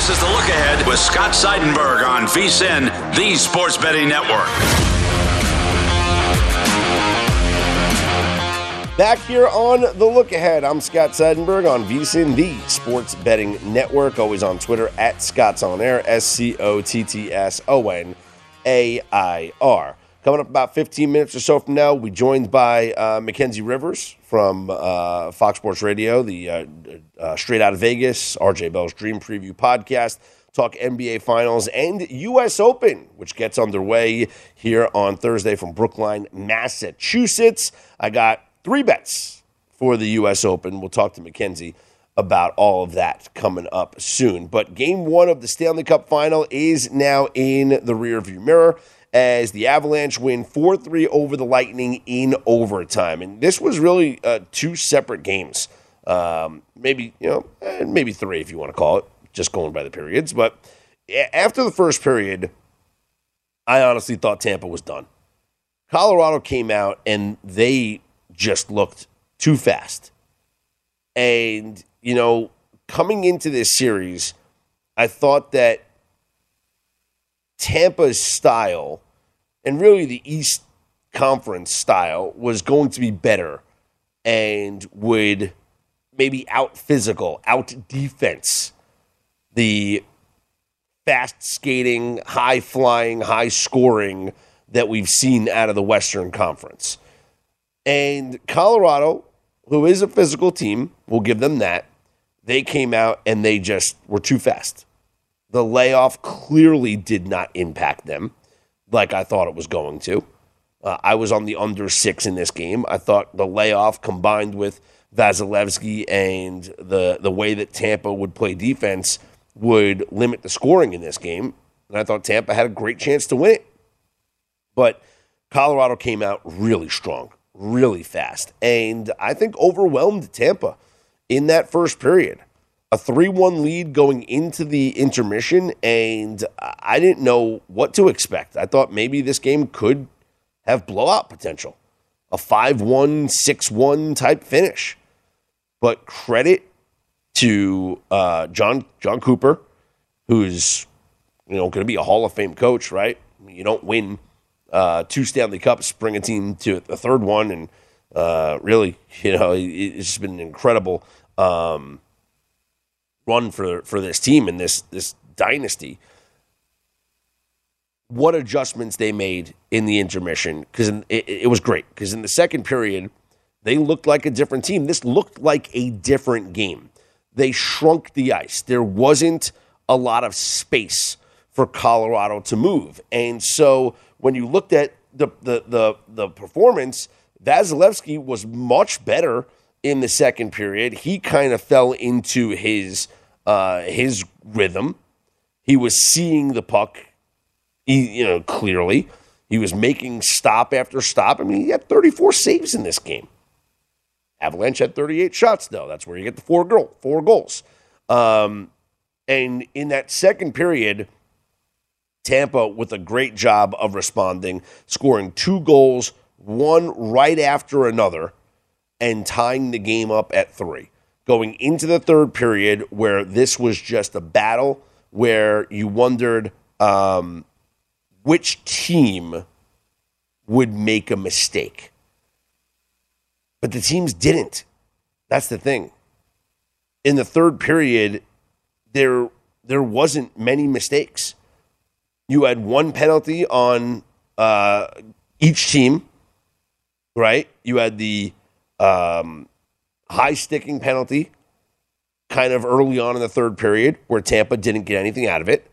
This is the look ahead with Scott Seidenberg on VSIN, the Sports Betting Network. Back here on The Look Ahead, I'm Scott Seidenberg on VSIN, the Sports Betting Network. Always on Twitter at Scott's On Air, S C O T T S O N A I R. Coming up about 15 minutes or so from now, be joined by uh, Mackenzie Rivers from uh, Fox Sports Radio, the uh, uh Straight Out of Vegas, RJ Bell's Dream Preview podcast. Talk NBA Finals and U.S. Open, which gets underway here on Thursday from Brookline, Massachusetts. I got three bets for the U.S. Open. We'll talk to Mackenzie about all of that coming up soon. But game one of the Stanley Cup final is now in the rearview mirror as the Avalanche win 4 3 over the Lightning in overtime. And this was really uh, two separate games. Um, maybe, you know, eh, maybe three if you want to call it, just going by the periods. But after the first period, I honestly thought Tampa was done. Colorado came out and they just looked too fast. And, you know, coming into this series, I thought that Tampa's style and really the East Conference style was going to be better and would maybe out physical, out defense the fast skating, high flying, high scoring that we've seen out of the Western Conference. And Colorado, who is a physical team, we'll give them that. They came out and they just were too fast. The layoff clearly did not impact them like I thought it was going to. Uh, I was on the under six in this game. I thought the layoff combined with Vasilevskiy and the the way that Tampa would play defense would limit the scoring in this game. And I thought Tampa had a great chance to win it. But Colorado came out really strong, really fast, and I think overwhelmed Tampa in that first period a 3 1 lead going into the intermission, and I didn't know what to expect. I thought maybe this game could have blowout potential, a 5 1, 6 1 type finish. But credit to uh, John, Jon Cooper, who's you know going to be a Hall of Fame coach, right? You don't win uh, two Stanley Cups, bring a team to a third one, and uh, really, you know, it's been incredible. Um, run for for this team and this this dynasty. What adjustments they made in the intermission because it, it was great because in the second period they looked like a different team. This looked like a different game. They shrunk the ice. There wasn't a lot of space for Colorado to move, and so when you looked at the the the, the performance, Vasilevskiy was much better in the second period. He kind of fell into his uh, his rhythm. He was seeing the puck, you know, clearly. He was making stop after stop. I mean, he had 34 saves in this game. Avalanche had 38 shots, though. That's where you get the four goal, four goals. Um, and in that second period, Tampa with a great job of responding, scoring two goals, one right after another, and tying the game up at three going into the third period where this was just a battle where you wondered um, which team would make a mistake. But the teams didn't. That's the thing. in the third period, there there wasn't many mistakes. You had one penalty on uh, each team, right? You had the um, high sticking penalty kind of early on in the third period where Tampa didn't get anything out of it.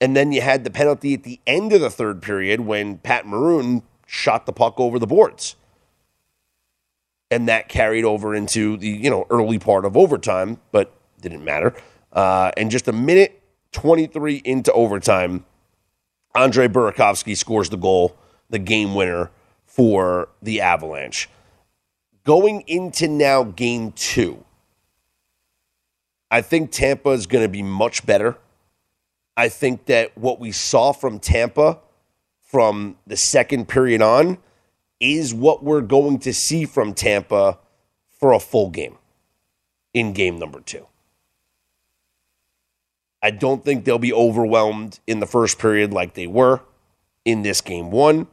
And then you had the penalty at the end of the third period when Pat Maroon shot the puck over the boards. And that carried over into the, you know, early part of overtime, but didn't matter. Uh, and just a minute 23 into overtime, Andre Burakovsky scores the goal, the game winner for the Avalanche. Going into now game two, I think Tampa is going to be much better. I think that what we saw from Tampa from the second period on is what we're going to see from Tampa for a full game in game number two. I don't think they'll be overwhelmed in the first period like they were in this game one.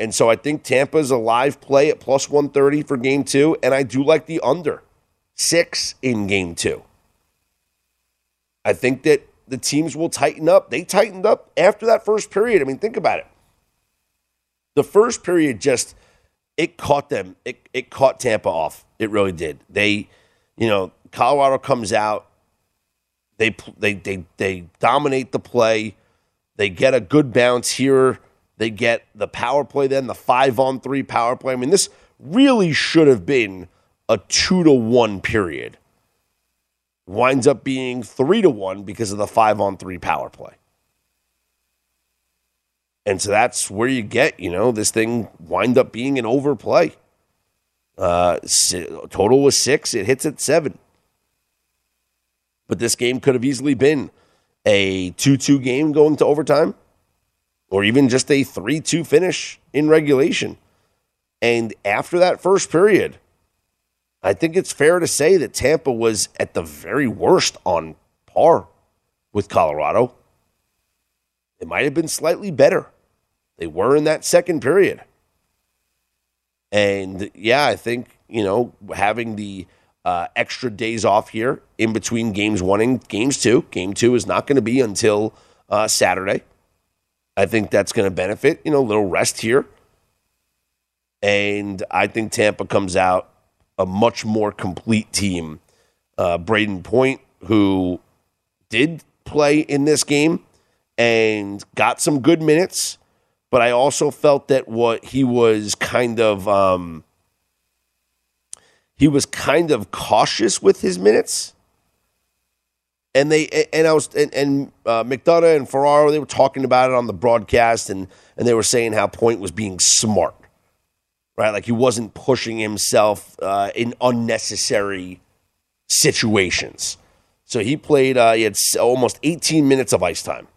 And so I think Tampa's a live play at plus 130 for game two. And I do like the under six in game two. I think that the teams will tighten up. They tightened up after that first period. I mean, think about it. The first period just it caught them. It it caught Tampa off. It really did. They, you know, Colorado comes out. They they they they dominate the play. They get a good bounce here. They get the power play then, the five on three power play. I mean, this really should have been a two to one period winds up being three to one because of the five on three power play. And so that's where you get, you know, this thing wind up being an overplay. Uh, total was six. It hits at seven. But this game could have easily been a 2 2 game going to overtime or even just a 3 2 finish in regulation. And after that first period, I think it's fair to say that Tampa was at the very worst on par with Colorado. It might have been slightly better. They were in that second period. And yeah, I think, you know, having the uh, extra days off here in between games one and games two, game two is not going to be until uh, Saturday. I think that's going to benefit, you know, a little rest here. And I think Tampa comes out a much more complete team. Uh, Brayden Point, who did play in this game and got some good minutes, but I also felt that what he was kind of um, he was kind of cautious with his minutes. And they and I was and, and uh, McDonough and Ferraro they were talking about it on the broadcast and and they were saying how Point was being smart right? Like he wasn't pushing himself uh, in unnecessary situations. So he played, uh, he had almost 18 minutes of ice time.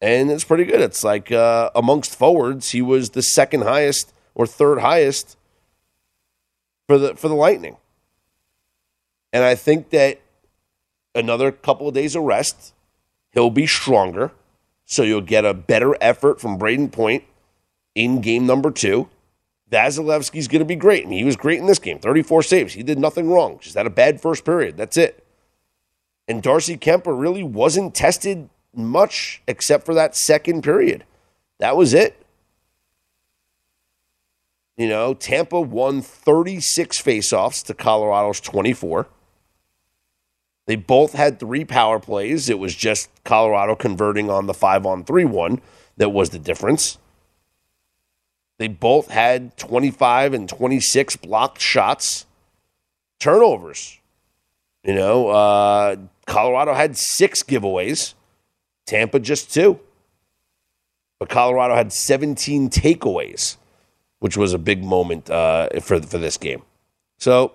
And it's pretty good. It's like uh, amongst forwards, he was the second highest or third highest for the for the Lightning. And I think that another couple of days of rest, he'll be stronger. So you'll get a better effort from Brayden Point in game number two. Vasilevskiy's going to be great. Mean, he was great in this game 34 saves. He did nothing wrong, just had a bad first period. That's it. And Darcy Kuemper really wasn't tested much except for that second period. That was it. You know, Tampa won 36 faceoffs to Colorado's 24. They both had three power plays. It was just Colorado converting on the five on three one that was the difference. They both had 25 and 26 blocked shots, turnovers. You know, uh, Colorado had six giveaways, Tampa just two. But Colorado had 17 takeaways, which was a big moment uh, for, for this game. So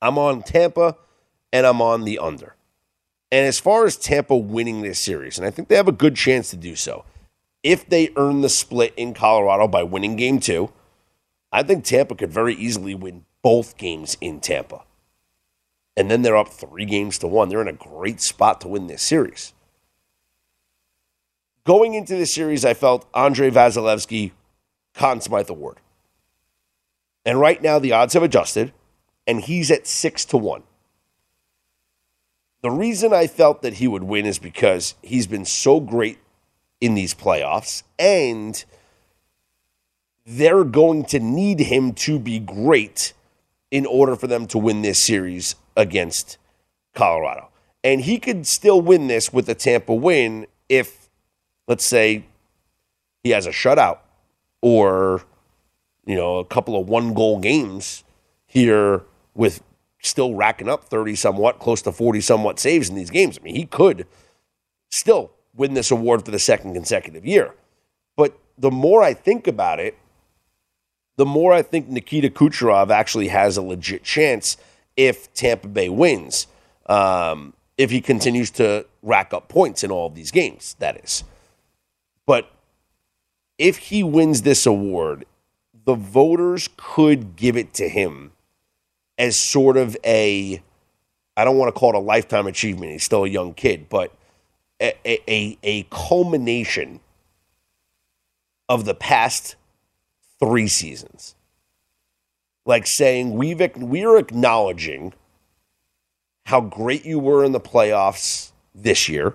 I'm on Tampa and I'm on the under. And as far as Tampa winning this series, and I think they have a good chance to do so, if they earn the split in Colorado by winning game two, I think Tampa could very easily win both games in Tampa. And then they're up three games to one. They're in a great spot to win this series. Going into this series, I felt Andrei Vasilevskiy, Conn Smythe Award. And right now, the odds have adjusted. and he's at six to one. The reason I felt that he would win is because he's been so great in these playoffs, and they're going to need him to be great in order for them to win this series against Colorado. And he could still win this with a Tampa win if, let's say, he has a shutout or, you know, a couple of one goal games here with still racking up 30 somewhat, close to 40 somewhat saves in these games. I mean, he could still win this award for the second consecutive year. But the more I think about it, the more I think Nikita Kucherov actually has a legit chance if Tampa Bay wins. Um, if he continues to rack up points in all of these games, that is. But if he wins this award, the voters could give it to him as sort of a, I don't want to call it a lifetime achievement. He's still a young kid, but a, a, a culmination of the past three seasons. Like saying we've we're acknowledging how great you were in the playoffs this year,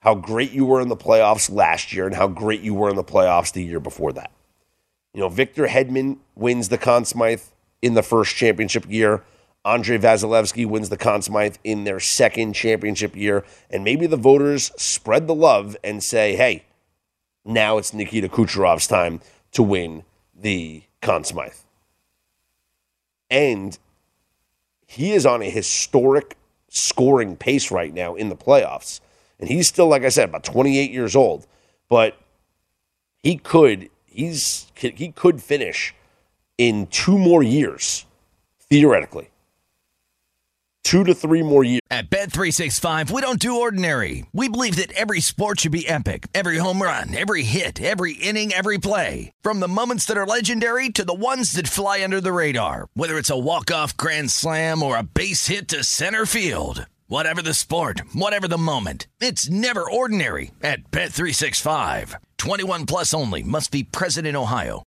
how great you were in the playoffs last year, and how great you were in the playoffs the year before that. You know, Victor Hedman wins the Conn Smythe in the first championship year. Andrei Vasilevskiy wins the Conn Smythe in their second championship year. And maybe the voters spread the love and say, hey, now it's Nikita Kucherov's time to win the Conn Smythe. And he is on a historic scoring pace right now in the playoffs. And he's still, like I said, about 28 years old. But he could, he's he could finish in two more years, theoretically two to three more years. At Bet365, we don't do ordinary. We believe that every sport should be epic. Every home run, every hit, every inning, every play. From the moments that are legendary to the ones that fly under the radar. Whether it's a walk-off grand slam or a base hit to center field. Whatever the sport, whatever the moment. It's never ordinary at Bet365. 21 plus only must be present in Ohio.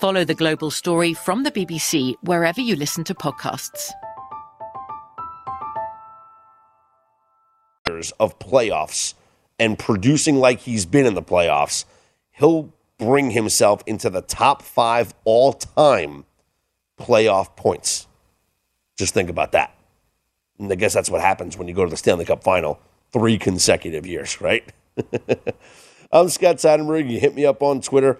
Follow The Global Story from the BBC wherever you listen to podcasts. of playoffs and producing like he's been in the playoffs, he'll bring himself into the top five all time playoff points. Just think about that. And I guess that's what happens when you go to the Stanley Cup final three consecutive years, right? I'm Scott Seidenberg. You hit me up on Twitter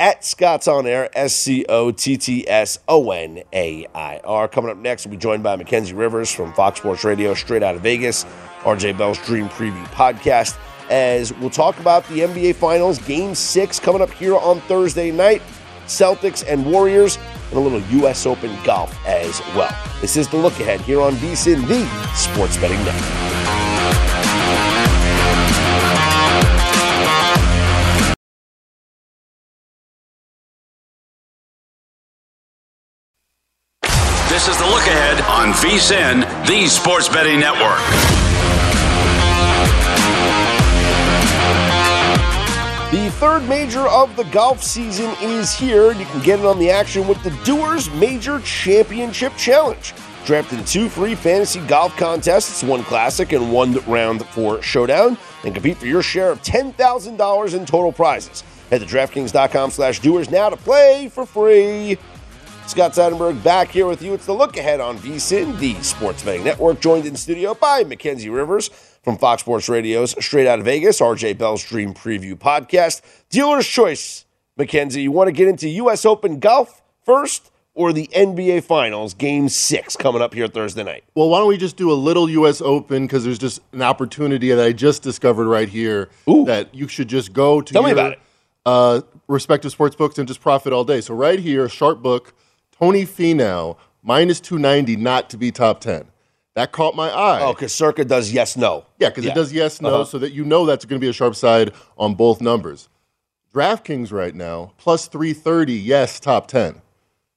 at Scott's On Air, S C O T T S O N A I R. Coming up next, we'll be joined by Mackenzie Rivers from Fox Sports Radio, straight out of Vegas, RJ Bell's Dream Preview podcast, as we'll talk about the NBA Finals, Game 6 coming up here on Thursday night, Celtics and Warriors, and a little U.S. Open golf as well. This is the look ahead here on VSIN, the Sports Betting Network. VSIN, the Sports Betting Network. The third major of the golf season is here. You can get in on the action with the Doers Major Championship Challenge. Draft in two free fantasy golf contests, one classic and one round for showdown, and compete for your share of $10,000 in total prizes. Head to DraftKings.com slash doers now to play for free. Scott Seidenberg back here with you. It's the look ahead on VSIN, the Sports Betting Network, joined in studio by Mackenzie Rivers from Fox Sports Radio's Straight Out of Vegas, RJ Bell's Dream Preview podcast. Dealer's choice, Mackenzie. You want to get into U.S. Open golf first or the NBA Finals, Game 6, coming up here Thursday night? Well, why don't we just do a little U.S. Open because there's just an opportunity that I just discovered right here Ooh. that you should just go to Tell me about it. Uh, respective sports books and just profit all day. So right here, sharp book, Tony Finau minus 290 not to be top 10. That caught my eye. Oh, because Circa does yes, no. Yeah, because it does yes, no, uh-huh. so that you know that's going to be a sharp side on both numbers. DraftKings right now, plus 330, yes, top 10.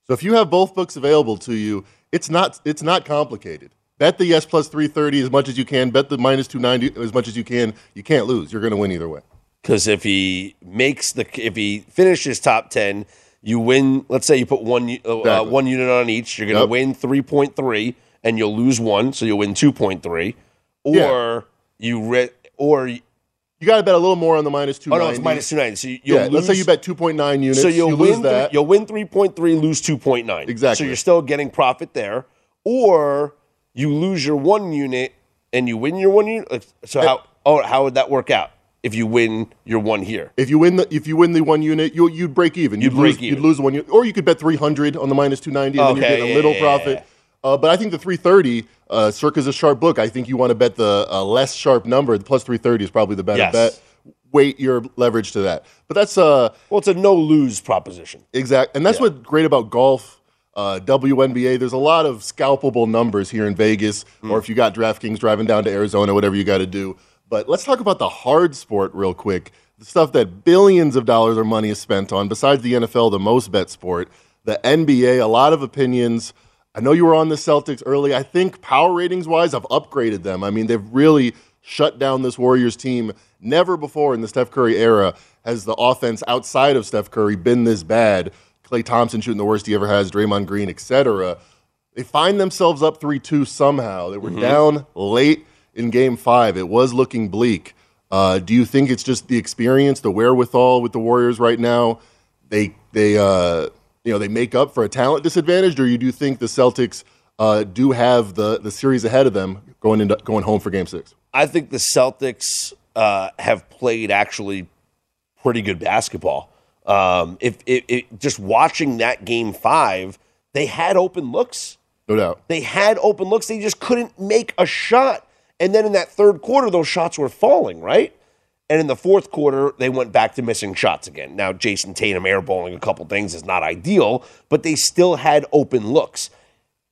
So if you have both books available to you, it's not it's not complicated. Bet the yes plus 330 as much as you can, bet the minus 290 as much as you can. You can't lose. You're going to win either way. Because if he makes the if he finishes top ten, you win. Let's say you put one uh, uh, Exactly. one unit on each. You're going to Yep. win three point three, and you'll lose one, so you'll win two point three. Or Yeah. you re- or you- got to bet a little more on the minus oh no, it's minus two ninety. So you, Yeah, lose, let's say you bet 2.9 units. So you'll you win lose that. You'll win three point three, lose two point nine. Exactly. So you're still getting profit there, or you lose your one unit and you win your one unit. So how oh how would that work out if you win your one here? If you win the if you win the one unit, you you'd break even. You'd break lose, even. You'd lose one unit, or you could bet three hundred on the minus two ninety, and then Okay, you're getting yeah, a little yeah, profit. yeah. Uh, but I think the three thirty, uh, Circa's a sharp book. I think you want to bet the uh, less sharp number. The plus three thirty is probably the better Yes. bet. Weight your leverage to that. But that's uh Well, it's a no lose proposition. exact, and that's what's great about golf. Uh, WNBA, there's a lot of scalpable numbers here in Vegas, or if you got DraftKings driving down to Arizona, whatever you got to do. But let's talk about the hard sport real quick. The stuff that billions of dollars of money is spent on, besides the NFL, the most bet sport, the NBA, a lot of opinions. I know you were on the Celtics early. I think power ratings wise, I've upgraded them. I mean, they've really shut down this Warriors team. Never before in the Steph Curry era has the offense outside of Steph Curry been this bad. Klay Thompson shooting the worst he ever has, Draymond Green, etc. They find themselves up 3 2 somehow. They were mm-hmm. down late in game five. It was looking bleak. Uh, do you think it's just the experience, the wherewithal with the Warriors right now? They, they, uh, you know, they make up for a talent disadvantage, or you do think the Celtics uh, do have the, the series ahead of them going into going home for game six? I think the Celtics uh, have played actually pretty good basketball. Um, if, if, if just watching that game five, they had open looks. No doubt. They had open looks. They just couldn't make a shot. And then in that third quarter, those shots were falling, right? And in the fourth quarter, they went back to missing shots again. Now, Jayson Tatum airballing a couple things is not ideal, but they still had open looks.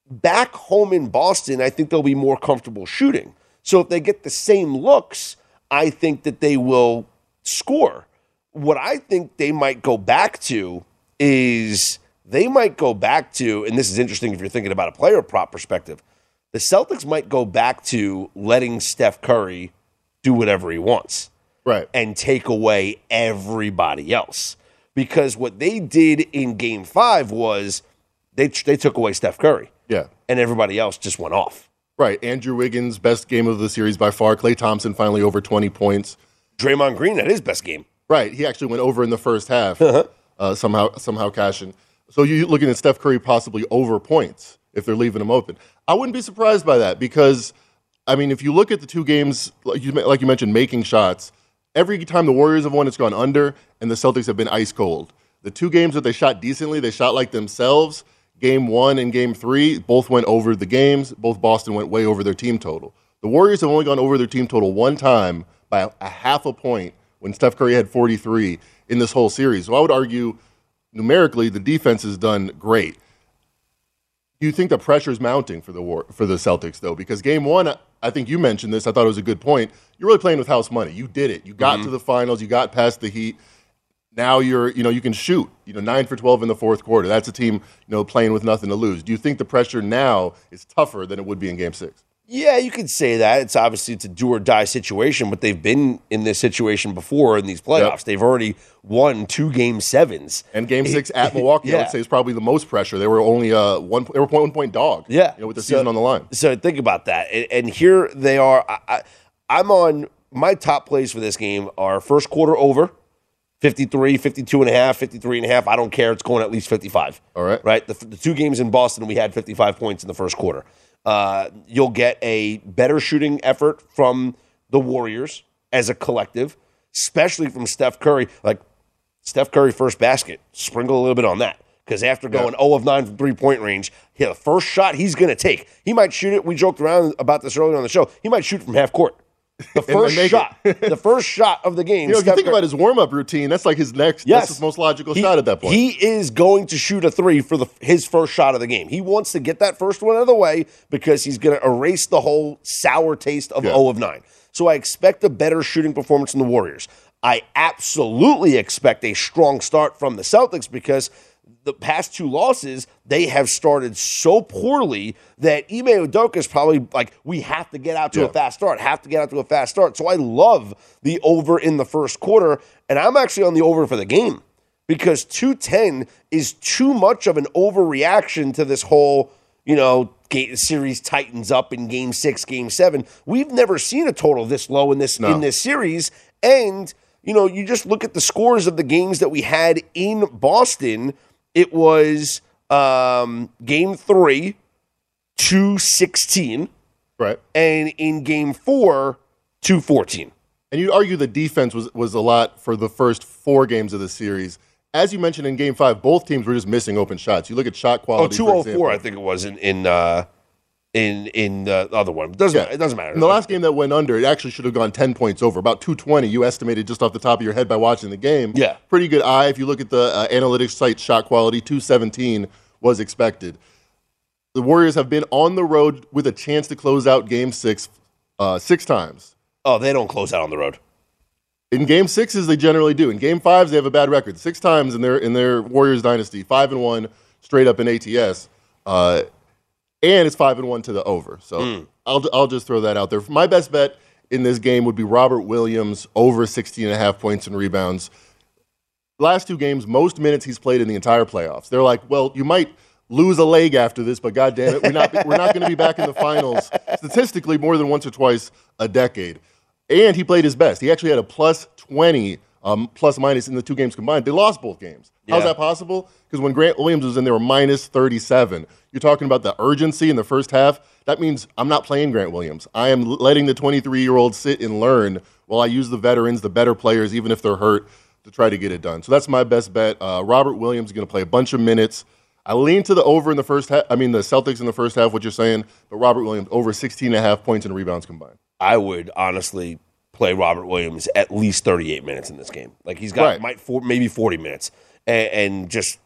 Back home in Boston, I think they'll be more comfortable shooting. So if they get the same looks, I think that they will score. What I think they might go back to is they might go back to, and this is interesting if you're thinking about a player prop perspective, the Celtics might go back to letting Steph Curry do whatever he wants Right. and take away everybody else. Because what they did in game five was they, they took away Steph Curry Yeah. and everybody else just went off. Right. Andrew Wiggins, best game of the series by far. Klay Thompson finally over 20 points. Draymond Green had his best game. Right. He actually went over in the first half, Uh-huh. uh, somehow, somehow cashing. So you're looking at Steph Curry possibly over points if they're leaving him open. I wouldn't be surprised by that because, I mean, if you look at the two games, like you, like you mentioned, making shots, every time the Warriors have won, it's gone under, and the Celtics have been ice cold. The two games that they shot decently, they shot like themselves. Game one and game three both went over the games. Both Boston went way over their team total. The Warriors have only gone over their team total one time by a, a half a point when Steph Curry had 43 in this whole series. So I would argue numerically the defense has done great. Do you think the pressure is mounting for the war, for the Celtics though? Because game one, I- think you mentioned this. I thought it was a good point. You're really playing with house money. You did it. You got mm-hmm. to the finals. You got past the Heat. Now you're, you know, you can shoot. You know, nine for twelve in the fourth quarter. That's a team, you know, playing with nothing to lose. Do you think the pressure now is tougher than it would be in Game Six? Yeah, you could say that. It's obviously it's a do or die situation, but they've been in this situation before in these playoffs. Yep. They've already won two game sevens. And Game Six at Milwaukee, I would say, is probably the most pressure. They were only uh one. They were point one point dog. Yeah, you know, with the So- season on the line. So think about that. And, and here they are. I, I, I'm on my top plays for this game are first quarter over, 53, 52 and a half, 53 and a half. I don't care. It's going at least 55. All right. Right. The, the two games in Boston, we had 55 points in the first quarter. Uh, you'll get a better shooting effort from the Warriors as a collective, especially from Steph Curry. Like Steph Curry first basket, sprinkle a little bit on that. Because after going 0 of 9 from three point range, yeah, the first shot he's going to take, he might shoot it. We joked around about this earlier on the show. He might shoot from half court. The first shot, the first shot of the game. You know, if you think about his warm up routine, that's like his next. Yes. that's his most logical he, shot at that point. He is going to shoot a three for the his first shot of the game. He wants to get that first one out of the way because he's going to erase the whole sour taste of yeah. 0 of 9. So I expect a better shooting performance from the Warriors. I absolutely expect a strong start from the Celtics because the past two losses, they have started so poorly that Ime Udoka is probably like, we have to get out to yeah. a fast start, have to get out to a fast start. So I love the over in the first quarter, and I'm actually on the over for the game because 210 is too much of an overreaction to this whole, you know, series tightens up in game six, game seven. We've never seen a total this low in this no. in this series. And, you know, you just look at the scores of the games that we had in Boston it was um, game three, 216. Right. And in game four, 214. And you'd argue the defense was, was a lot for the first four games of the series. As you mentioned in game five, both teams were just missing open shots. You look at shot quality. Oh, 204, I think it was in, in uh, in in the other one. It doesn't yeah. it doesn't matter. In the last game that went under, it actually should have gone ten points over, about two twenty. You estimated just off the top of your head by watching the game. Yeah, pretty good eye. If you look at the uh, analytics site, shot quality two seventeen was expected. The Warriors have been on the road with a chance to close out Game Six uh, six times. Oh, they don't close out on the road. In Game Sixes, they generally do. In Game Fives, they have a bad record. Six times in their in their Warriors dynasty, five and one straight up in ATS. Uh, and it's five and one to the over. So mm. I'll I'll just throw that out there. My best bet in this game would be Robert Williams over 16 and a half points and rebounds. Last two games, most minutes he's played in the entire playoffs. They're like, well, you might lose a leg after this, but God damn it, we're not we're not going to be back in the finals statistically more than once or twice a decade. And he played his best. He actually had a plus 20 um, plus minus in the two games combined. They lost both games. Yeah. How's that possible? Because when Grant Williams was in, they were minus 37. You're talking about the urgency in the first half. That means I'm not playing Grant Williams. I am letting the 23 year old sit and learn while I use the veterans, the better players, even if they're hurt, to try to get it done. So that's my best bet. Uh, Robert Williams is going to play a bunch of minutes. I lean to the over in the first half. I mean, the Celtics in the first half, what you're saying, but Robert Williams over 16 and a half points and rebounds combined. I would honestly play Robert Williams at least 38 minutes in this game. Like he's got right. might for, maybe 40 minutes, and, and just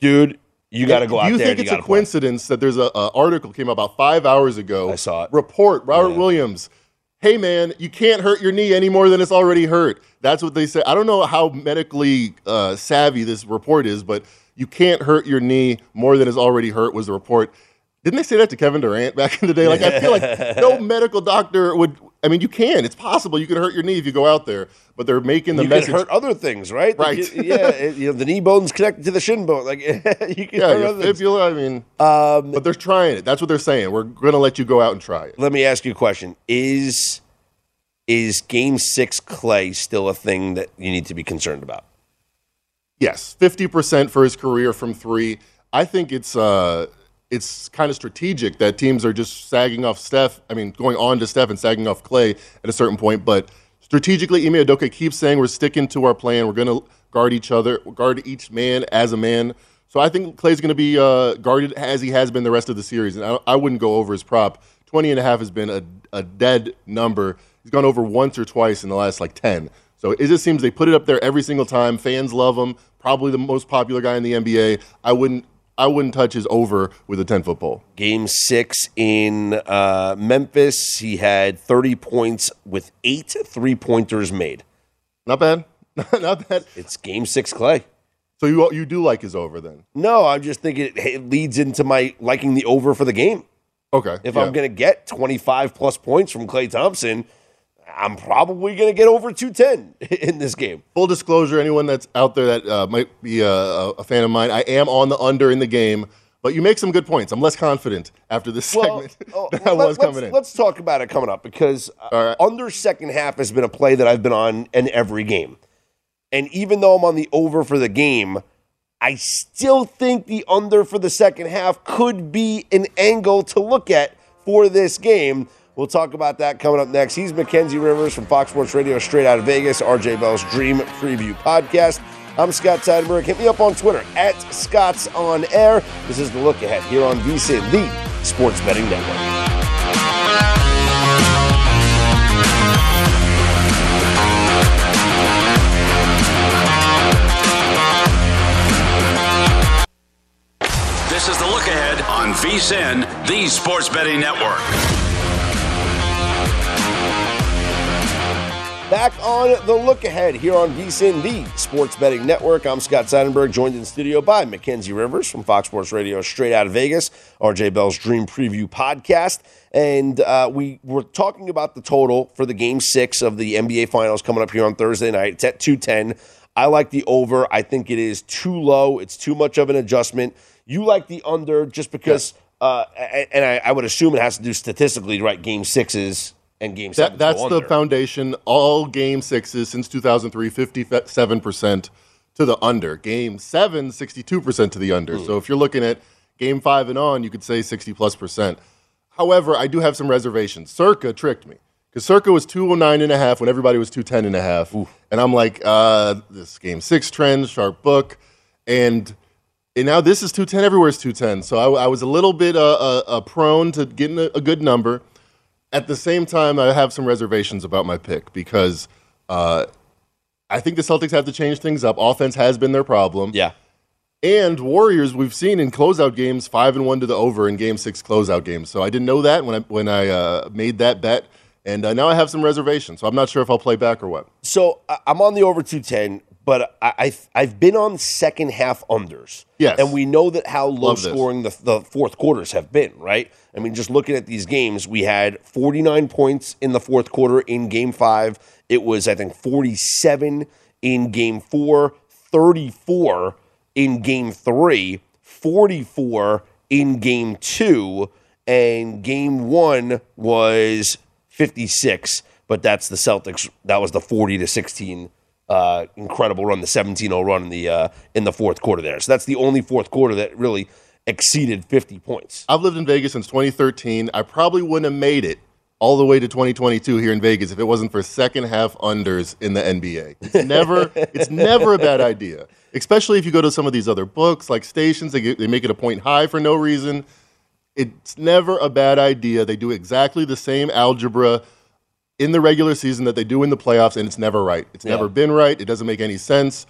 dude, you got to go out there. Do you think it's a coincidence play. that there's an article came out about five hours ago? I saw it. Report Robert yeah. Williams. Hey man, you can't hurt your knee any more than it's already hurt. That's what they say. I don't know how medically uh, savvy this report is, but you can't hurt your knee more than it's already hurt. Was the report? Didn't they say that to Kevin Durant back in the day? Like I feel like no medical doctor would I mean, you can. It's possible you can hurt your knee if you go out there, but they're making the you message. hurt other things, right? Right. Like, yeah, it, you know, the knee bone's connected to the shin bone. Like you can yeah, hurt fibula. I mean, um, but they're trying it. That's what they're saying. We're going to let you go out and try it. Let me ask you a question: Is is Game Six Klay still a thing that you need to be concerned about? Yes, fifty percent for his career from three. I think it's. Uh, it's kind of strategic that teams are just sagging off Steph. I mean, going on to Steph and sagging off Klay at a certain point. But strategically, Ime Udoka keeps saying we're sticking to our plan. We're going to guard each other, guard each man as a man. So I think Klay's going to be uh, guarded as he has been the rest of the series. And I, I, wouldn't go over his prop. 20 and a half has been a, a dead number. He's gone over once or twice in the last like 10. So it just seems they put it up there every single time. Fans love him. Probably the most popular guy in the NBA. I wouldn't I wouldn't touch his over with a 10 foot pole. Game six in uh, Memphis, he had 30 points with eight three pointers made. Not bad. Not bad. It's game six, Klay. So you you do like his over then? No, I'm just thinking it leads into my liking the over for the game. Okay. If yeah. I'm going to get 25 plus points from Klay Thompson, I'm probably going to get over 210 in this game. Full disclosure, anyone that's out there that uh, might be a, a, fan of mine, I am on the under in the game, but you make some good points. I'm less confident after this well, segment oh, than I was coming in. Let's talk about it coming up because uh, right. under second half has been a play that I've been on in every game. And even though I'm on the over for the game, I still think the under for the second half could be an angle to look at for this game. We'll talk about that coming up next. He's Mackenzie Rivers from Fox Sports Radio, straight out of Vegas, RJ Bell's Dream Preview Podcast. I'm Scott Seidenberg. Hit me up on Twitter at Scott's On Air. This is the look ahead here on VSIN, the Sports Betting Network. This is the look ahead on VSIN, the Sports Betting Network. Back on the look ahead here on VSIN, the Sports Betting Network. I'm Scott Seidenberg, joined in studio by Mackenzie Rivers from Fox Sports Radio, straight out of Vegas, RJ Bell's Dream Preview podcast. And uh, we were talking about the total for the game six of the NBA Finals coming up here on Thursday night. It's at 210. I like the over. I think it is too low. It's too much of an adjustment. You like the under just because, uh, and I, I would assume it has to do statistically, right? Game sixes and game seven. That, that's the foundation. All game sixes since 2003, 57% to the under. Game seven, 62% to the under. Mm. So if you're looking at game five and on, you could say 60 plus percent. However, I do have some reservations. Circa tricked me because Circa was 209 and a half when everybody was 210 and a half. Ooh. And I'm like, uh, this game six trend, sharp book. And, and now this is 210. Everywhere is 210. So I, I was a little bit uh, uh, uh prone to getting a, a good number at the same time, I have some reservations about my pick because uh, I think the Celtics have to change things up. Offense has been their problem. Yeah. And Warriors, we've seen in closeout games, five and one to the over in Game Six closeout games. So I didn't know that when I when I uh, made that bet, and uh, now I have some reservations. So I'm not sure if I'll play back or what. So I'm on the over two ten, but I, I have been on second half unders. Yes, and we know that how low scoring the, the fourth quarters have been. Right. I mean, just looking at these games, we had 49 points in the fourth quarter in game five. It was, I think, 47 in game four, 34 in game three, 44 in game two, and game one was 56. But that's the Celtics. That was the 40 to 16 uh, incredible run, the 17-0 run in the uh, in the fourth quarter there. So that's the only fourth quarter that really exceeded 50 points. I've lived in Vegas since 2013. I probably wouldn't have made it all the way to 2022 here in Vegas if it wasn't for second half unders in the NBA. It's never it's never a bad idea, especially if you go to some of these other books like stations. They, get, they make it a point high for no reason. It's never a bad idea. They do exactly the same algebra in the regular season that they do in the playoffs, and it's never right. It's yeah. never been right. It doesn't make any sense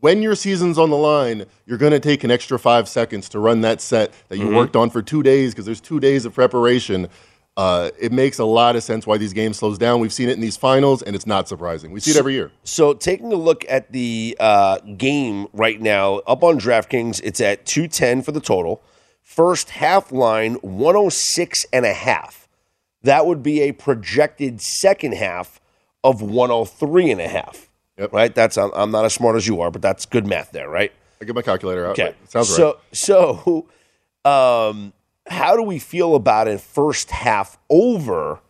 when your season's on the line, you're going to take an extra five seconds to run that set that you mm-hmm. worked on for two days because there's two days of preparation. Uh, it makes a lot of sense why these games slows down. We've seen it in these finals, and it's not surprising. We see it every year. So, taking a look at the uh, game right now, up on DraftKings, it's at 210 for the total. First half line, 106 and a half. That would be a projected second half of 103 and a half. Yep. Right. That's I'm, not as smart as you are, but that's good math there, right? I get my calculator out. Okay. Sounds so, right. So, um, how do we feel about it? First half over,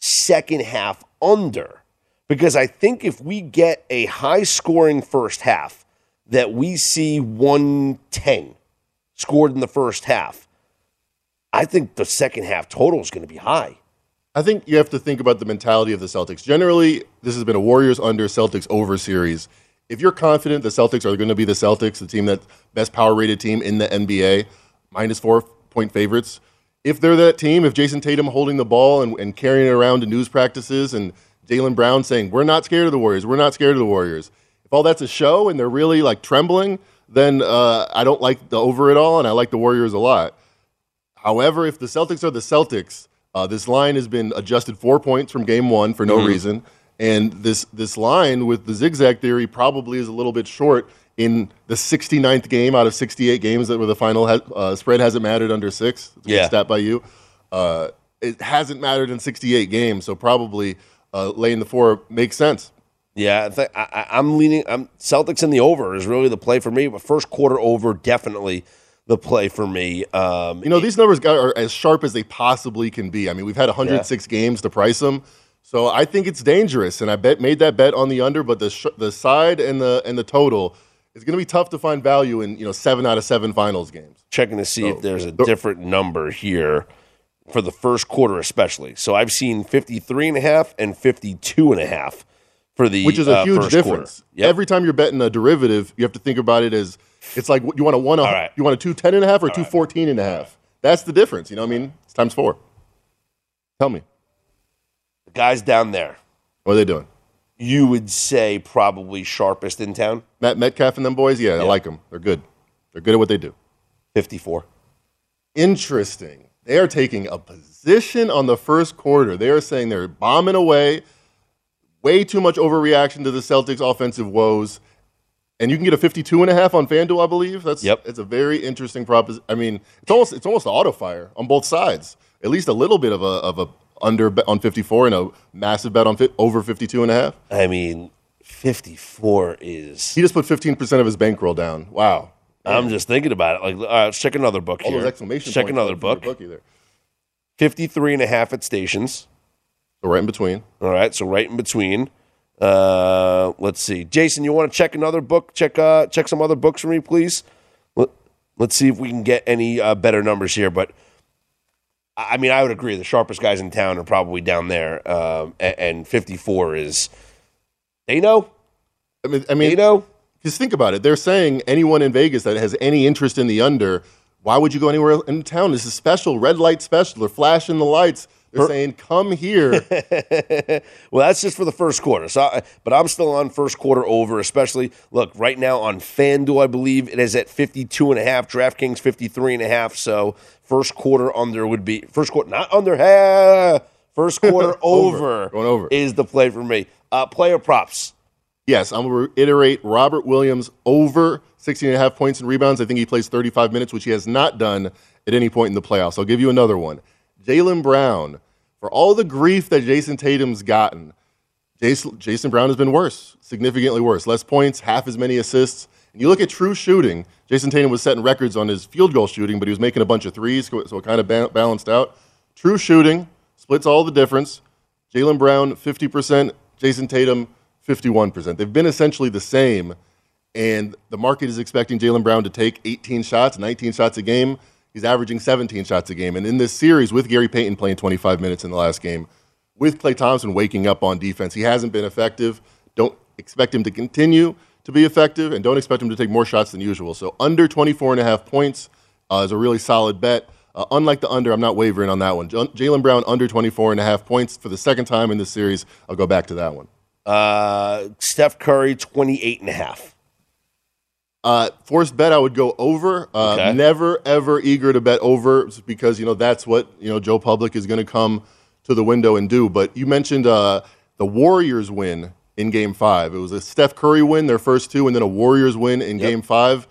second half under, because I think if we get a high scoring first half, that we see 110 scored in the first half, I think the second half total is going to be high. I think you have to think about the mentality of the Celtics. Generally, this has been a Warriors under Celtics over series. If you're confident the Celtics are going to be the Celtics, the team that best power rated team in the NBA, minus four point favorites. If they're that team, if Jayson Tatum holding the ball and, and carrying it around to news practices and Jaylen Brown saying, We're not scared of the Warriors, we're not scared of the Warriors. If all that's a show and they're really like trembling, then uh, I don't like the over at all and I like the Warriors a lot. However, if the Celtics are the Celtics, uh, this line has been adjusted four points from game one for no mm-hmm. reason. And this, this line with the zigzag theory probably is a little bit short in the 69th game out of 68 games that were the final ha- uh, spread hasn't mattered under six. It's yeah. stat by you. Uh, it hasn't mattered in 68 games, so probably uh, laying the four makes sense. Yeah, I, I'm leaning. I'm Celtics in the over is really the play for me. But first quarter over definitely the play for me. Um, you know, these numbers are as sharp as they possibly can be. I mean, we've had 106 yeah. games to price them, so I think it's dangerous. And I bet made that bet on the under, but the sh- the side and the and the total is going to be tough to find value in. You know, seven out of seven finals games. Checking to see so, if there's a different number here for the first quarter, especially. So I've seen 53 and a half and 52 and a half for the which is a uh, huge difference. Yep. Every time you're betting a derivative, you have to think about it as it's like you want a one, right. you want a two ten and a half or All two fourteen and a half. That's the difference. You know what I mean? It's times four. Tell me, the guys down there. What are they doing? You would say probably sharpest in town. Matt Metcalf and them boys. Yeah, I like them. They're good. They're good at what they do. Fifty-four. Interesting. They are taking a position on the first quarter. They are saying they're bombing away. Way too much overreaction to the Celtics' offensive woes. And you can get a 52 and a half on FanDuel, I believe. That's Yep. it's a very interesting proposition. I mean, it's almost it's almost an auto fire on both sides. At least a little bit of a of a under bet on 54 and a massive bet on fi- over 52 and a half. I mean, 54 is. He just put 15% of his bankroll down. Wow. I'm just thinking about it. Like, all right, let's check another book All here. those exclamation check points another on your book. bookie there. 53 and a half at stations. So right in between. All right, so right in between. Uh, let's see, Jason, you want to check another book? Check uh, check some other books for me, please. Let, let's see if we can get any uh, better numbers here. But I mean, I would agree. The sharpest guys in town are probably down there, um, and, and 54 is. They know. I mean, I They know. Because think about it. They're saying anyone in Vegas that has any interest in the under, why would you go anywhere in town? This is special, red light special. They're flashing the lights. They're saying, come here. Well, that's just for the first quarter. So, I- but I'm still on first quarter over, especially look right now on FanDuel. I believe it is at 52 and a half. DraftKings 53 and a half. So first quarter under would be first quarter, not under half. First quarter over, Going over. is the play for me. Uh, player props. yes, I'm going to reiterate Robert Williams over 16 and a half points and rebounds. I think he plays 35 minutes, which he has not done at any point in the playoffs. I'll give you another one. Jaylen Brown, for all the grief that Jayson Tatum's gotten, Jason, Jason Brown has been worse, significantly worse. Less points, half as many assists. And you look at true shooting, Jayson Tatum was setting records on his field goal shooting, but he was making a bunch of threes, so it kind of ba- balanced out. True shooting splits all the difference. Jaylen Brown, 50%, Jayson Tatum, 51%. They've been essentially the same, and the market is expecting Jaylen Brown to take 18 shots, 19 shots a game. He's averaging 17 shots a game. And in this series, with Gary Payton playing 25 minutes in the last game, with Klay Thompson waking up on defense, he hasn't been effective. Don't expect him to continue to be effective, and don't expect him to take more shots than usual. So under 24 and a half points uh, is a really solid bet. Uh, unlike the under, I'm not wavering on that one. J- Jaylen Brown under 24 and a half points for the second time in this series. I'll go back to that one. Uh, Steph Curry 28 and a half. Uh, forced bet, I would go over. Uh, Okay. Never ever eager to bet over because you know that's what you know Joe Public is going to come to the window and do. But you mentioned uh, the Warriors win in Game Five. It was a Steph Curry win, their first two, and then a Warriors win in Game Five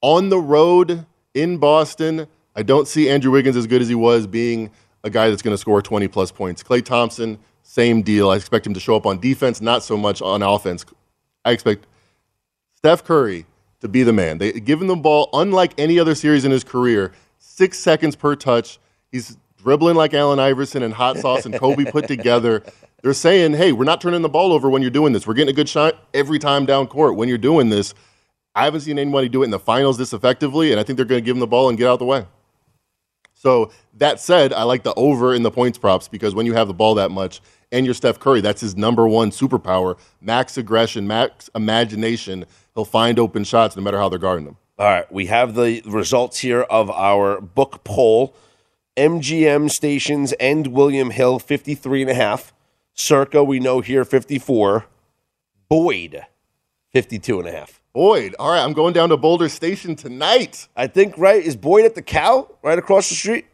on the road in Boston. I don't see Andrew Wiggins as good as he was being a guy that's going to score 20 plus points. Klay Thompson, same deal. I expect him to show up on defense, not so much on offense. I expect Steph Curry to be the man. They give him the ball, unlike any other series in his career, six seconds per touch. He's dribbling like Allen Iverson and Hot Sauce and Kobe put together. They're saying, hey, we're not turning the ball over when you're doing this. We're getting a good shot every time down court when you're doing this. I haven't seen anybody do it in the finals this effectively, and I think they're going to give him the ball and get out of the way. So that said, I like the over in the points props because when you have the ball that much and you're Steph Curry, that's his number one superpower: max aggression, max imagination. He'll find open shots no matter how they're guarding them. All right, we have the results here of our book poll. MGM stations and William Hill 53 and a half. Circa, we know here 54. Boyd 52 and a half. Boyd, all right, I'm going down to Boulder Station tonight. I think right is Boyd at the cow right across the street.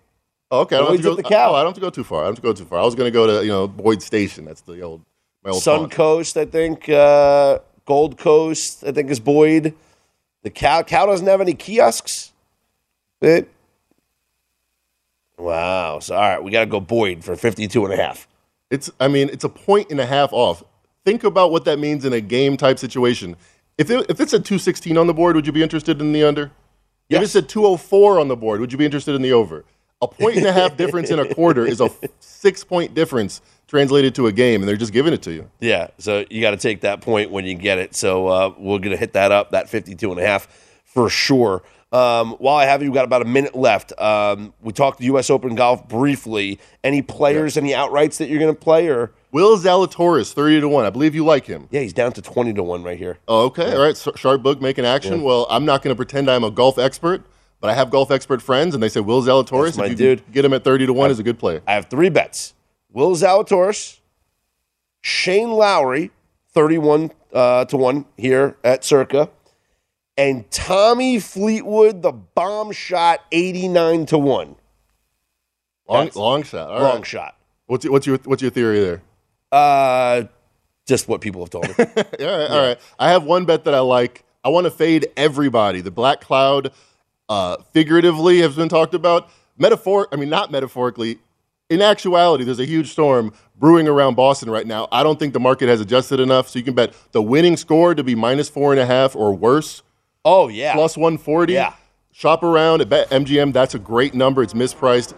Okay, I don't, have to go, the Cow. oh, I don't have to go too far. I don't have to go too far. I was going to go to you know Boyd Station. That's the old my old. Suncoast, I think. Uh, Gold Coast, I think is Boyd. The cow cow doesn't have any kiosks. It, wow. So all right, we got to go Boyd for 52 and a half. It's I mean, it's a point and a half off. Think about what that means in a game type situation. If it, if it's a 216 on the board, would you be interested in the under? If Yes. it's a 204 on the board, would you be interested in the over? A point and a half difference in a quarter is a six point difference translated to a game, and they're just giving it to you. Yeah, so you got to take that point when you get it. So uh, we're going to hit that up, that 52 and a half for sure. Um, while I have you, we've got about a minute left. Um, we talked the U.S. Open golf briefly. Any players, any outrights that you're going to play? Or Will Zalatoris, 30 to 1. I believe you like him. Yeah, he's down to 20 to 1 right here. Oh, okay. All right. So, Sharp Book making action. Well, I'm not going to pretend I'm a golf expert, but I have golf expert friends, and they say Will Zalatoris, my if you dude. get him at 30 to 1, is a good player. I have three bets Will Zalatoris, Shane Lowry, 31 uh, to 1 here at Circa, and Tommy Fleetwood, the bomb shot, 89 to 1. Long, That's- long shot. All Long right. shot. What's your, what's your what's your theory there? Uh, just what people have told me. Yeah, all right, all right. I have one bet that I like. I want to fade everybody. The black cloud, uh, figuratively, has been talked about. Metaphor, I mean, not metaphorically. In actuality, there's a huge storm brewing around Boston right now. I don't think the market has adjusted enough, so you can bet the winning score to be minus four and a half or worse, oh, yeah. plus 140. Yeah. Shop around at Bet MGM. That's a great number. It's mispriced.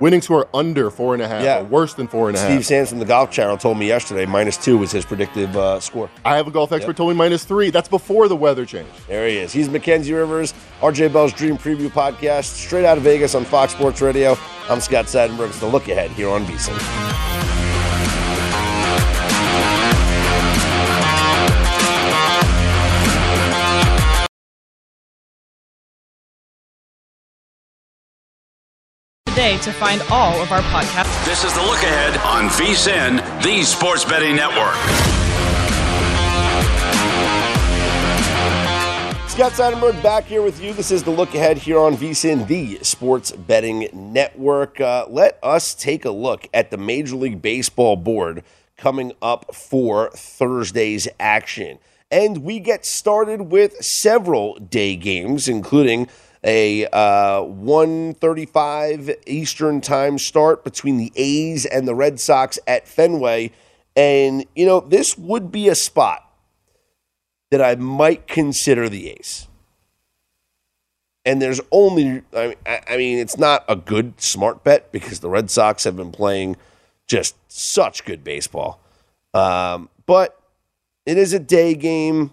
Winning score under four and a half Yeah. or worse than four and a half. Steve Sands from the Golf Channel told me yesterday minus two was his predictive uh, score. I have a golf expert told me minus three. That's before the weather change. There he is. He's Mackenzie Rivers, RJ Bell's Dream Preview Podcast, straight out of Vegas on Fox Sports Radio. I'm Scott Seidenberg. It's the look ahead here on VSiN. Today to find all of our podcasts. This is the look ahead on VSIN, the sports betting network. Scott Seidenberg back here with you. This is the look ahead here on VSIN, the sports betting network. Uh, let us take a look at the Major League Baseball board coming up for Thursday's action. And we get started with several day games, including a uh, 135 Eastern time start between the A's and the Red Sox at Fenway. And, you know, this would be a spot that I might consider the A's. And there's only, I mean, I I mean, it's not a good smart bet because the Red Sox have been playing just such good baseball. Um, but it is a day game.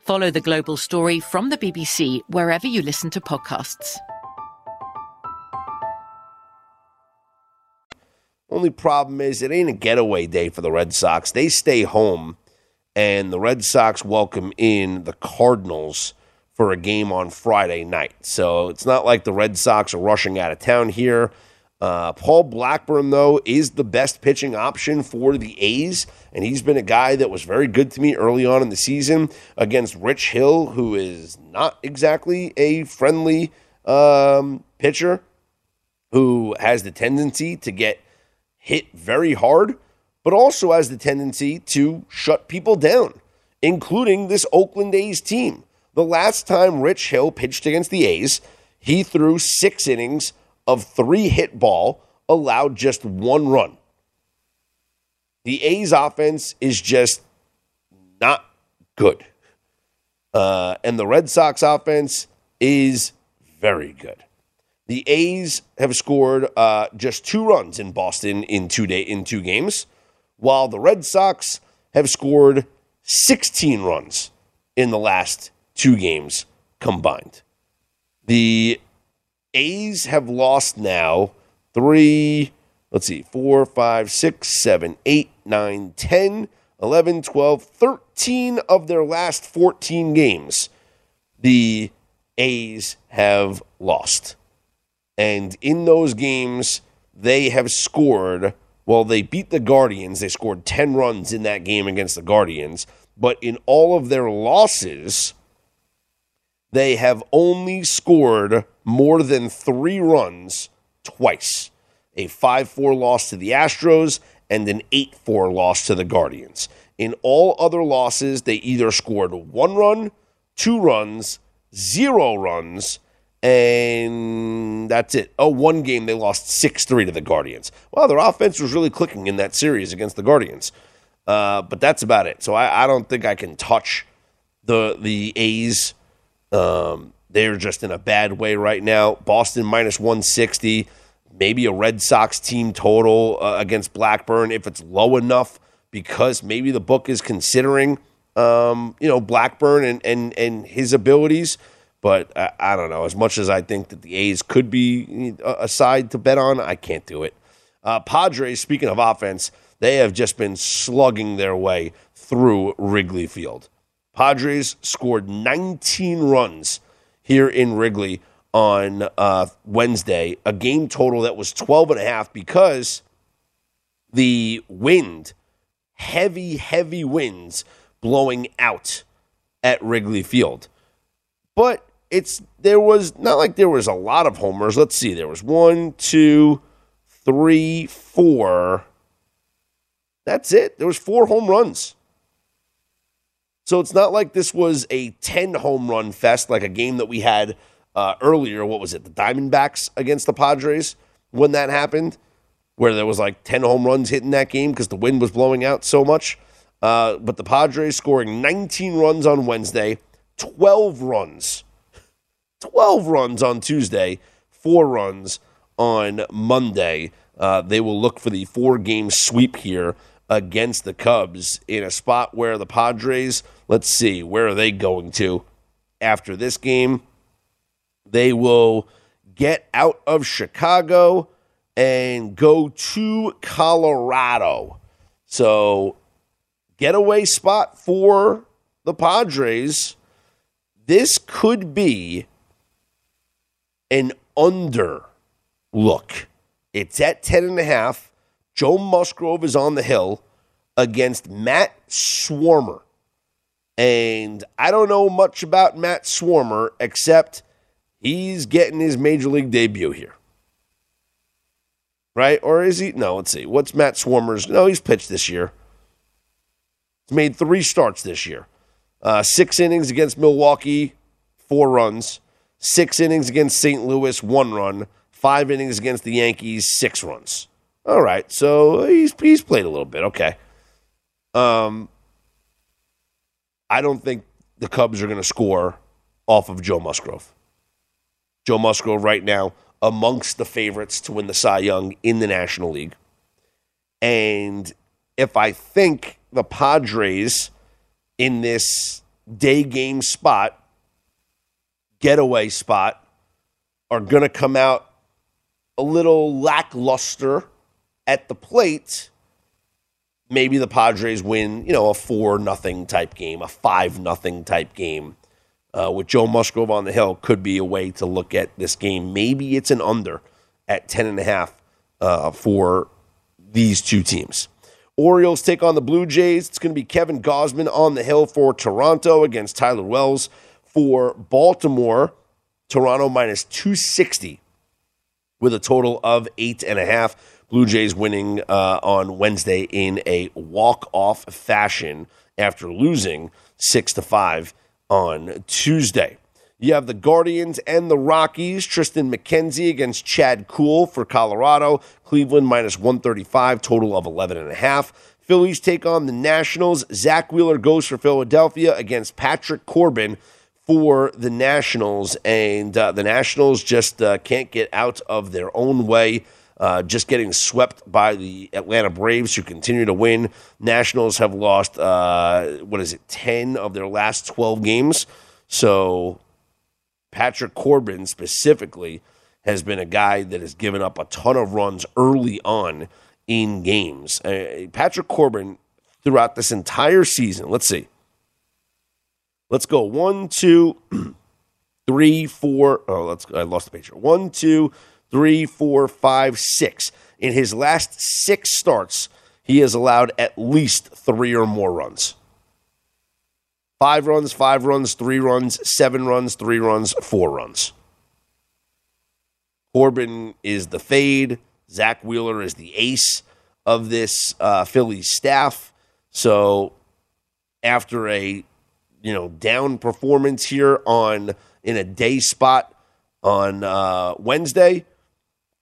Follow The Global Story from the BBC wherever you listen to podcasts. Only problem is it ain't a getaway day for the Red Sox. They stay home, and the Red Sox welcome in the Cardinals for a game on Friday night. So it's not like the Red Sox are rushing out of town here. Uh, Paul Blackburn, though, is the best pitching option for the A's, and he's been a guy that was very good to me early on in the season against Rich Hill, who is not exactly a friendly um, pitcher who has the tendency to get hit very hard, but also has the tendency to shut people down, including this Oakland A's team. The last time Rich Hill pitched against the A's, he threw six innings of three hit ball, allowed just one run. The A's offense is just not good. Uh, and the Red Sox offense is very good. The A's have scored uh, just two runs in Boston in two day in two games, while the Red Sox have scored 16 runs in the last two games combined. The A's have lost now three, let's see, four, five, six, seven, eight, nine, 10, 11, 12, 13 of their last 14 games. The A's have lost. And in those games, they have scored, well, they beat the Guardians. They scored 10 runs in that game against the Guardians. But in all of their losses, they have only scored more than three runs twice a 5 4 loss to the Astros and an 8 4 loss to the Guardians. In all other losses, they either scored one run, two runs, zero runs, and that's it. Oh, one game they lost 6 3 to the Guardians. Well, their offense was really clicking in that series against the Guardians. Uh, but that's about it. So I, I, don't think I can touch the the A's. Um, they're just in a bad way right now. Boston minus 160, maybe a Red Sox team total uh, against Blackburn if it's low enough because maybe the book is considering um, you know Blackburn and and and his abilities. But I, I, don't know. As much as I think that the A's could be a side to bet on, I can't do it. Uh, Padres, speaking of offense, they have just been slugging their way through Wrigley Field. Padres scored 19 runs here in Wrigley on uh, Wednesday, a game total that was 12 and a half because the wind, heavy, heavy winds blowing out at Wrigley Field. But it's there was not like there was a lot of homers. Let's see, there was one, two, three, four. That's it. There was four home runs. So it's not like this was a 10 home run fest like a game that we had uh, earlier. What was it? The Diamondbacks against the Padres when that happened, where there was like 10 home runs hitting that game because the wind was blowing out so much. Uh, but the Padres scoring 19 runs on Wednesday, 12 runs 12 runs on Tuesday, four runs on Monday. Uh, they will look for the four game sweep here against the Cubs in a spot where the Padres, let's see, where are they going to after this game? They will get out of Chicago and go to Colorado. So, getaway spot for the Padres. This could be an under look. It's at 10 and a half. Joe Musgrove is on the hill against Matt Swarmer. And I don't know much about Matt Swarmer except he's getting his major league debut here. Right? Or is he? No, let's see. What's Matt Swarmer's? No, he's pitched this year. He's made three starts this year. Uh, six innings against Milwaukee, four runs six innings against St. Louis, one run, five innings against the Yankees, six runs. All right, so he's he's played a little bit. Okay. Um, I don't think the Cubs are going to score off of Joe Musgrove. Joe Musgrove right now amongst the favorites to win the Cy Young in the National League. And if I think the Padres in this day game spot getaway spot are going to come out a little lackluster at the plate, maybe the Padres win, you know, a four nothing type game, a five nothing type game. Uh, with Joe Musgrove on the hill could be a way to look at this game. Maybe it's an under at ten and a half uh, for these two teams. Orioles take on the Blue Jays. It's going to be Kevin Gausman on the hill for Toronto against Tyler Wells for Baltimore, Toronto minus 260 with a total of eight and a half. Blue Jays winning uh, on Wednesday in a walk-off fashion after losing six to five on Tuesday. You have the Guardians and the Rockies. Triston McKenzie against Chad Kuhl for Colorado. Cleveland minus 135, total of 11 and a half. Phillies take on the Nationals. Zack Wheeler goes for Philadelphia against Patrick Corbin for the Nationals, and uh, the Nationals just uh, can't get out of their own way. Uh, just getting swept by the Atlanta Braves, who continue to win. Nationals have lost, uh, what is it, 10 of their last 12 games. So Patrick Corbin specifically has been a guy that has given up a ton of runs early on in games. Uh, Patrick Corbin, throughout this entire season, let's see. Let's go one, two, three, four. Oh, let's. I lost the picture. One, two, three, four, five, six. In his last six starts, he has allowed at least three or more runs. Five runs, five runs, three runs, seven runs, three runs, four runs. Corbin is the fade. Zack Wheeler is the ace of this uh, Phillies staff. So after a you know down performance here on in a day spot on uh, Wednesday,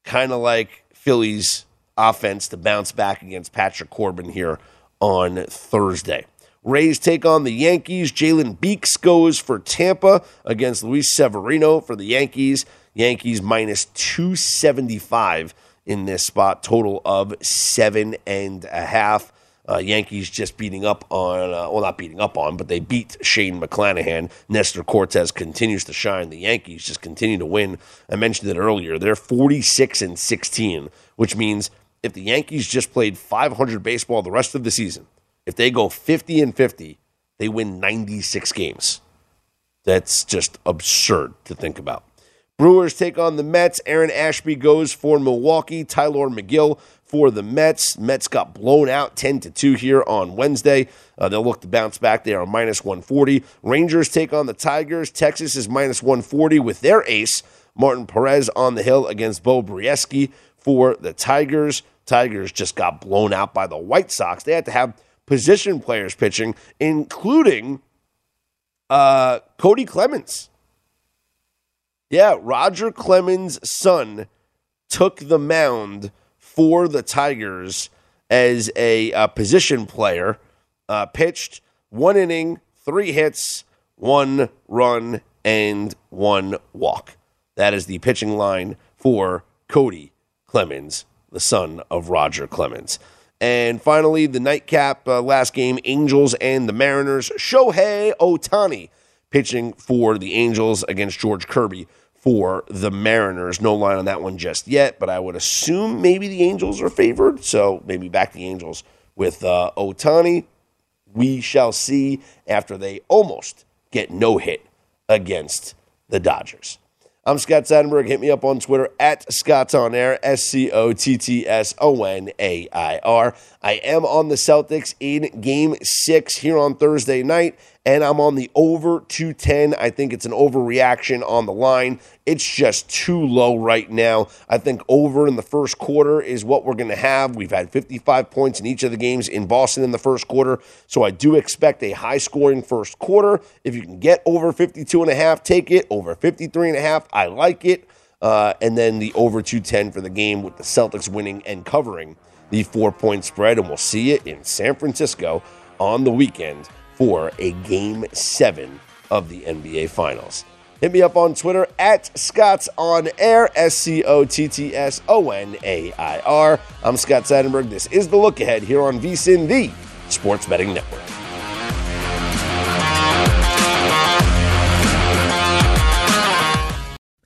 kind of like Phillies offense to bounce back against Patrick Corbin here on Thursday. Rays take on the Yankees. Jalen Beeks goes for Tampa against Luis Severino for the Yankees. Yankees minus 275 in this spot, total of seven and a half. Uh, Yankees just beating up on, uh, well, not beating up on, but they beat Shane McClanahan. Nestor Cortes continues to shine. The Yankees just continue to win. I mentioned it earlier. They're 46 and 16, which means if the Yankees just played 500 baseball the rest of the season, if they go 50 and 50, they win 96 games. That's just absurd to think about. Brewers take on the Mets. Aaron Ashby goes for Milwaukee. Tylor Megill for the Mets. Mets got blown out 10 to 2 here on Wednesday. Uh, they'll look to bounce back. They are minus 140. Rangers take on the Tigers. Texas is minus 140 with their ace, Martin Perez, on the hill against Beau Brieske for the Tigers. Tigers just got blown out by the White Sox. They had to have position players pitching, including uh, Cody Clemens. Yeah, Roger Clemens' son took the mound for the Tigers as a uh, position player, uh, pitched one inning, three hits, one run, and one walk. That is the pitching line for Cody Clemens, the son of Roger Clemens. And finally, the nightcap uh, last game Angels and the Mariners. Shohei Ohtani pitching for the Angels against George Kirby for the Mariners. No line on that one just yet, but I would assume maybe the Angels are favored. So maybe back the Angels with uh, Ohtani. We shall see after they almost get no hit against the Dodgers. I'm Scott Seidenberg. Hit me up on Twitter at Scott's On Air, S C O T T S O N A I R. I am on the Celtics in game six here on Thursday night, and I'm on the over 210. I think it's an overreaction on the line. It's just too low right now. I think over in the first quarter is what we're going to have. We've had 55 points in each of the games in Boston in the first quarter, so I do expect a high scoring first quarter. If you can get over 52 and a half, take it. Over 53 and a half, I like it. Uh, and then the over 210 for the game with the Celtics winning and covering the four point spread. And we'll see it in San Francisco on the weekend for a game seven of the NBA Finals. Hit me up on Twitter at Scott's On Air, S C O T T S O N A I R. I'm Scott Seidenberg. This is The Look Ahead here on VSIN, the Sports Betting Network.